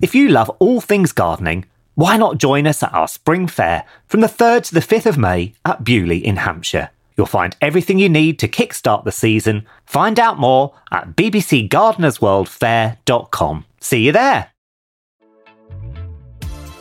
If you love all things gardening, why not join us at our spring fair from the 3rd to the 5th of May at Beaulieu in Hampshire? You'll find everything you need to kickstart the season. Find out more at bbcgardenersworldfair.com. See you there.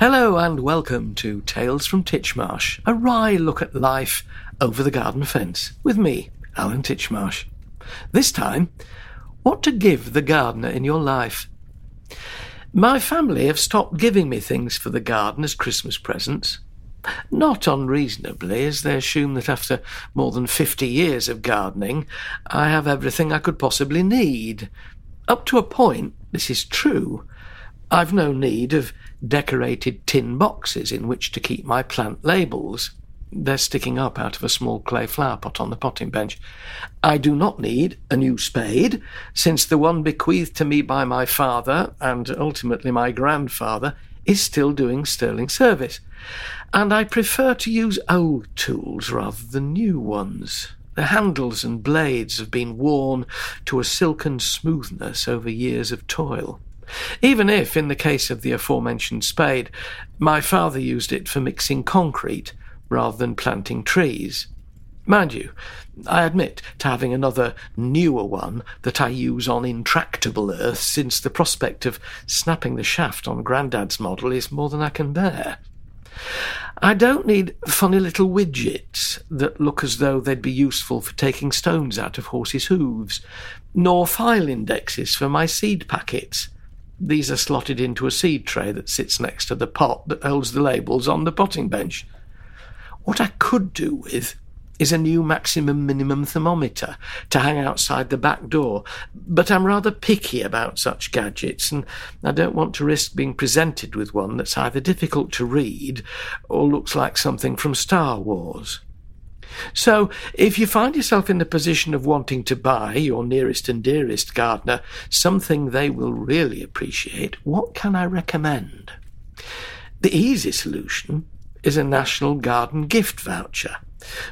Hello and welcome to Tales from Titchmarsh, a wry look at life over the garden fence with me, Alan Titchmarsh. This time, what to give the gardener in your life. My family have stopped giving me things for the garden as Christmas presents. Not unreasonably, as they assume that after more than fifty years of gardening, I have everything I could possibly need. Up to a point, this is true. I've no need of decorated tin boxes in which to keep my plant labels. They're sticking up out of a small clay flower pot on the potting bench. I do not need a new spade, since the one bequeathed to me by my father and ultimately my grandfather is still doing sterling service. And I prefer to use old tools rather than new ones. The handles and blades have been worn to a silken smoothness over years of toil. Even if, in the case of the aforementioned spade, my father used it for mixing concrete rather than planting trees. Mind you, I admit to having another newer one that I use on intractable earth, since the prospect of snapping the shaft on Grandad's model is more than I can bear. I don't need funny little widgets that look as though they'd be useful for taking stones out of horses' hooves, nor file indexes for my seed packets. These are slotted into a seed tray that sits next to the pot that holds the labels on the potting bench. What I could do with is a new maximum minimum thermometer to hang outside the back door, but I'm rather picky about such gadgets, and I don't want to risk being presented with one that's either difficult to read or looks like something from Star Wars. So, if you find yourself in the position of wanting to buy your nearest and dearest gardener something they will really appreciate, what can I recommend? The easy solution is a National Garden gift voucher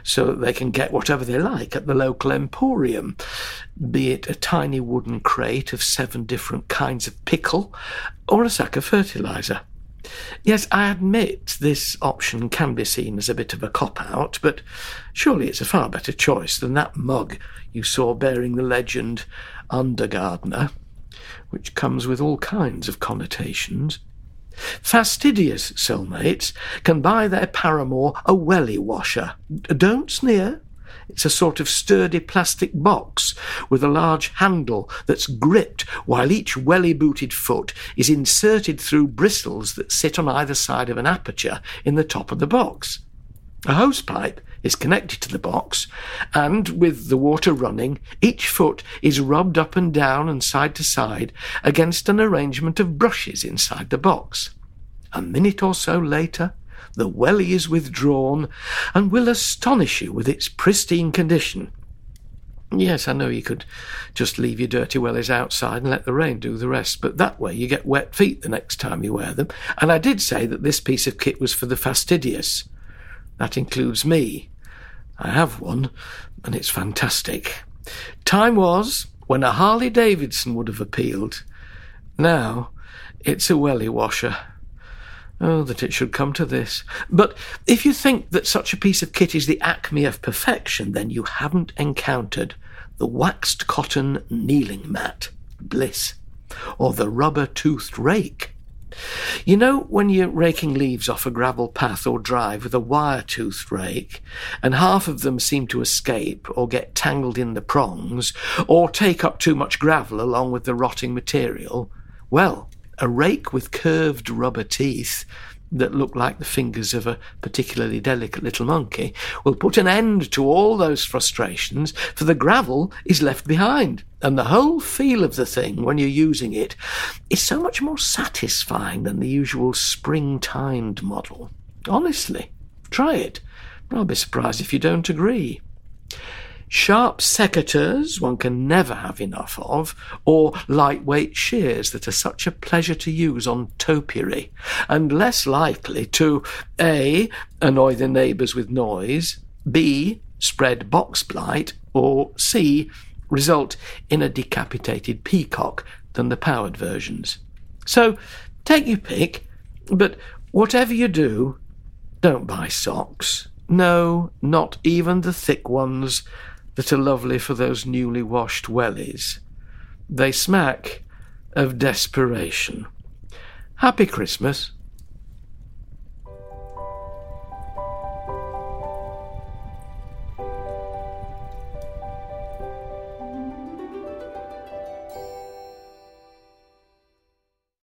so that they can get whatever they like at the local emporium, be it a tiny wooden crate of seven different kinds of pickle or a sack of fertilizer. Yes, I admit this option can be seen as a bit of a cop out, but surely it's a far better choice than that mug you saw bearing the legend Undergardener, which comes with all kinds of connotations. Fastidious cellmates can buy their paramour a welly washer. Don't sneer. It's a sort of sturdy plastic box with a large handle that's gripped while each welly booted foot is inserted through bristles that sit on either side of an aperture in the top of the box. A hose pipe is connected to the box, and with the water running, each foot is rubbed up and down and side to side against an arrangement of brushes inside the box. A minute or so later, the welly is withdrawn and will astonish you with its pristine condition. Yes, I know you could just leave your dirty wellies outside and let the rain do the rest, but that way you get wet feet the next time you wear them. And I did say that this piece of kit was for the fastidious. That includes me. I have one, and it's fantastic. Time was when a Harley Davidson would have appealed. Now it's a welly washer. Oh, that it should come to this. But if you think that such a piece of kit is the acme of perfection, then you haven't encountered the waxed cotton kneeling mat, bliss, or the rubber toothed rake. You know, when you're raking leaves off a gravel path or drive with a wire toothed rake, and half of them seem to escape or get tangled in the prongs, or take up too much gravel along with the rotting material? Well, a rake with curved rubber teeth that look like the fingers of a particularly delicate little monkey will put an end to all those frustrations, for the gravel is left behind, and the whole feel of the thing when you're using it is so much more satisfying than the usual spring-tined model. Honestly, try it. I'll be surprised if you don't agree. Sharp secateurs one can never have enough of, or lightweight shears that are such a pleasure to use on topiary, and less likely to A. annoy the neighbours with noise, B. spread box blight, or C. result in a decapitated peacock than the powered versions. So take your pick, but whatever you do, don't buy socks. No, not even the thick ones that are lovely for those newly washed wellies. They smack of desperation. Happy Christmas.